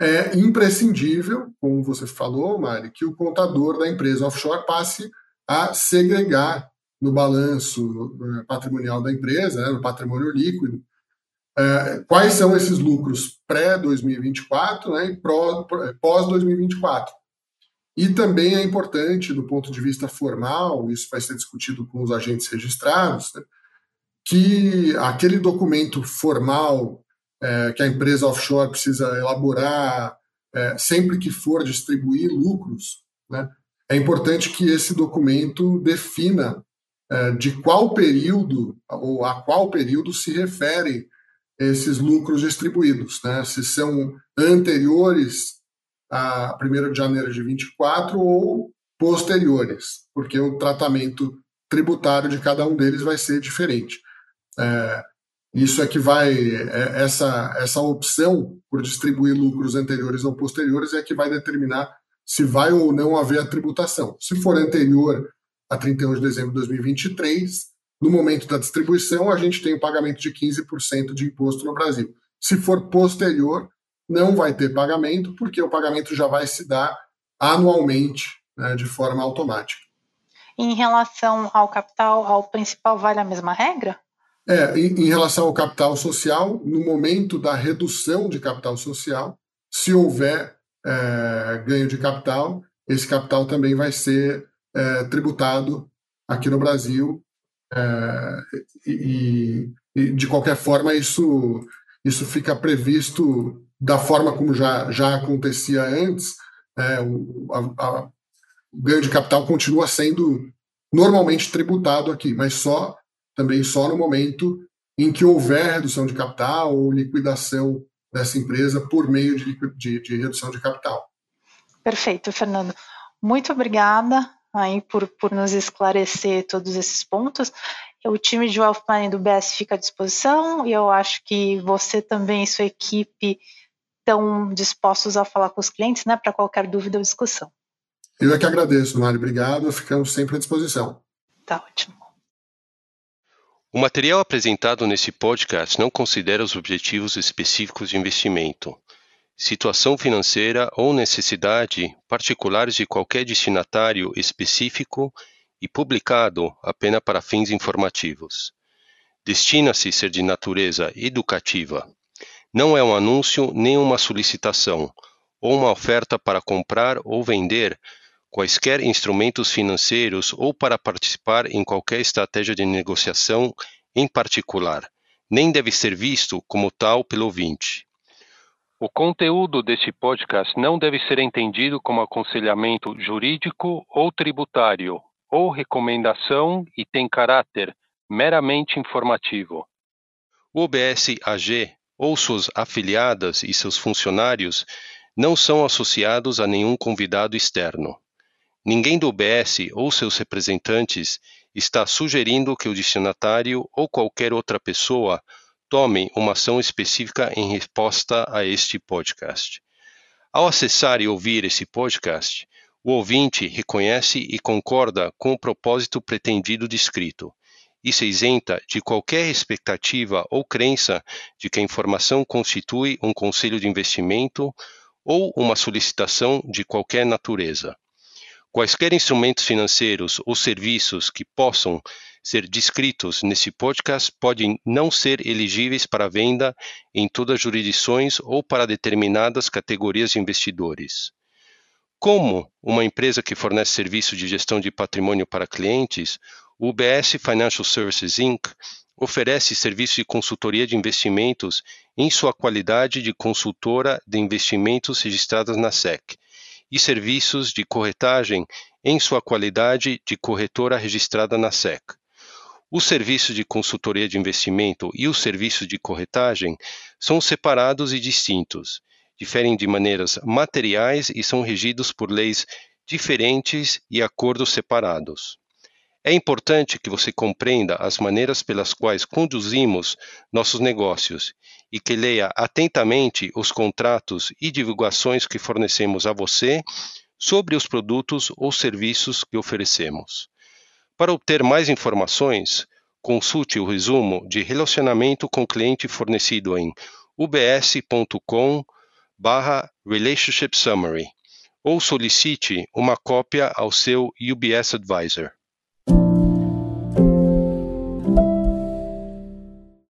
é imprescindível, como você falou, Mari, que o contador da empresa offshore passe a segregar no balanço eh, patrimonial da empresa, né, no patrimônio líquido, uh, quais são esses lucros pré-2024 né, e pós-2024. E também é importante, do ponto de vista formal, isso vai ser discutido com os agentes registrados, né, que aquele documento formal é, que a empresa offshore precisa elaborar é, sempre que for distribuir lucros, né, é importante que esse documento defina é, de qual período ou a qual período se refere esses lucros distribuídos, né, se são anteriores a 1 de janeiro de 24 ou posteriores, porque o tratamento tributário de cada um deles vai ser diferente. É, Isso é que vai, é, essa, essa opção por distribuir lucros anteriores ou posteriores é que vai determinar se vai ou não haver a tributação. Se for anterior a 31 de dezembro de 2023, no momento da distribuição, a gente tem o pagamento de 15% de imposto no Brasil. Se for posterior, não vai ter pagamento, porque o pagamento já vai se dar anualmente, né, de forma automática. Em relação ao capital, ao principal, vale a mesma regra? É, em, em relação ao capital social, no momento da redução de capital social, se houver é, ganho de capital, esse capital também vai ser é, tributado aqui no Brasil. É, e, e, de qualquer forma, isso, isso fica previsto da forma como já, já acontecia antes. É, o, a, a, o ganho de capital continua sendo normalmente tributado aqui, mas só também só no momento em que houver redução de capital ou liquidação dessa empresa por meio de, de, de redução de capital. Perfeito, Fernando. Muito obrigada aí por, por nos esclarecer todos esses pontos. O time de Wealth Planning do BS fica à disposição e eu acho que você também e sua equipe estão dispostos a falar com os clientes, né, para qualquer dúvida ou discussão. Eu é que agradeço, Mário. Obrigado. Ficamos sempre à disposição. Tá ótimo. O material apresentado nesse podcast não considera os objetivos específicos de investimento, situação financeira ou necessidade particulares de qualquer destinatário específico e publicado apenas para fins informativos. Destina-se ser de natureza educativa. Não é um anúncio nem uma solicitação ou uma oferta para comprar ou vender quaisquer instrumentos financeiros ou para participar em qualquer estratégia de negociação em particular, nem deve ser visto como tal pelo ouvinte. O conteúdo deste podcast não deve ser entendido como aconselhamento jurídico ou tributário, ou recomendação e tem caráter meramente informativo. O OBS AG ou suas afiliadas e seus funcionários não são associados a nenhum convidado externo. Ninguém do OBS ou seus representantes está sugerindo que o destinatário ou qualquer outra pessoa tome uma ação específica em resposta a este podcast. Ao acessar e ouvir esse podcast, o ouvinte reconhece e concorda com o propósito pretendido descrito e se isenta de qualquer expectativa ou crença de que a informação constitui um conselho de investimento ou uma solicitação de qualquer natureza. Quaisquer instrumentos financeiros ou serviços que possam ser descritos nesse podcast podem não ser elegíveis para venda em todas as jurisdições ou para determinadas categorias de investidores. Como uma empresa que fornece serviço de gestão de patrimônio para clientes, o UBS Financial Services Inc. oferece serviço de consultoria de investimentos em sua qualidade de consultora de investimentos registradas na SEC e serviços de corretagem em sua qualidade de corretora registrada na SEC. Os serviços de consultoria de investimento e os serviços de corretagem são separados e distintos, diferem de maneiras materiais e são regidos por leis diferentes e acordos separados. É importante que você compreenda as maneiras pelas quais conduzimos nossos negócios e que leia atentamente os contratos e divulgações que fornecemos a você sobre os produtos ou serviços que oferecemos. Para obter mais informações, consulte o resumo de relacionamento com cliente fornecido em ubs.com/relationship summary ou solicite uma cópia ao seu UBS Advisor.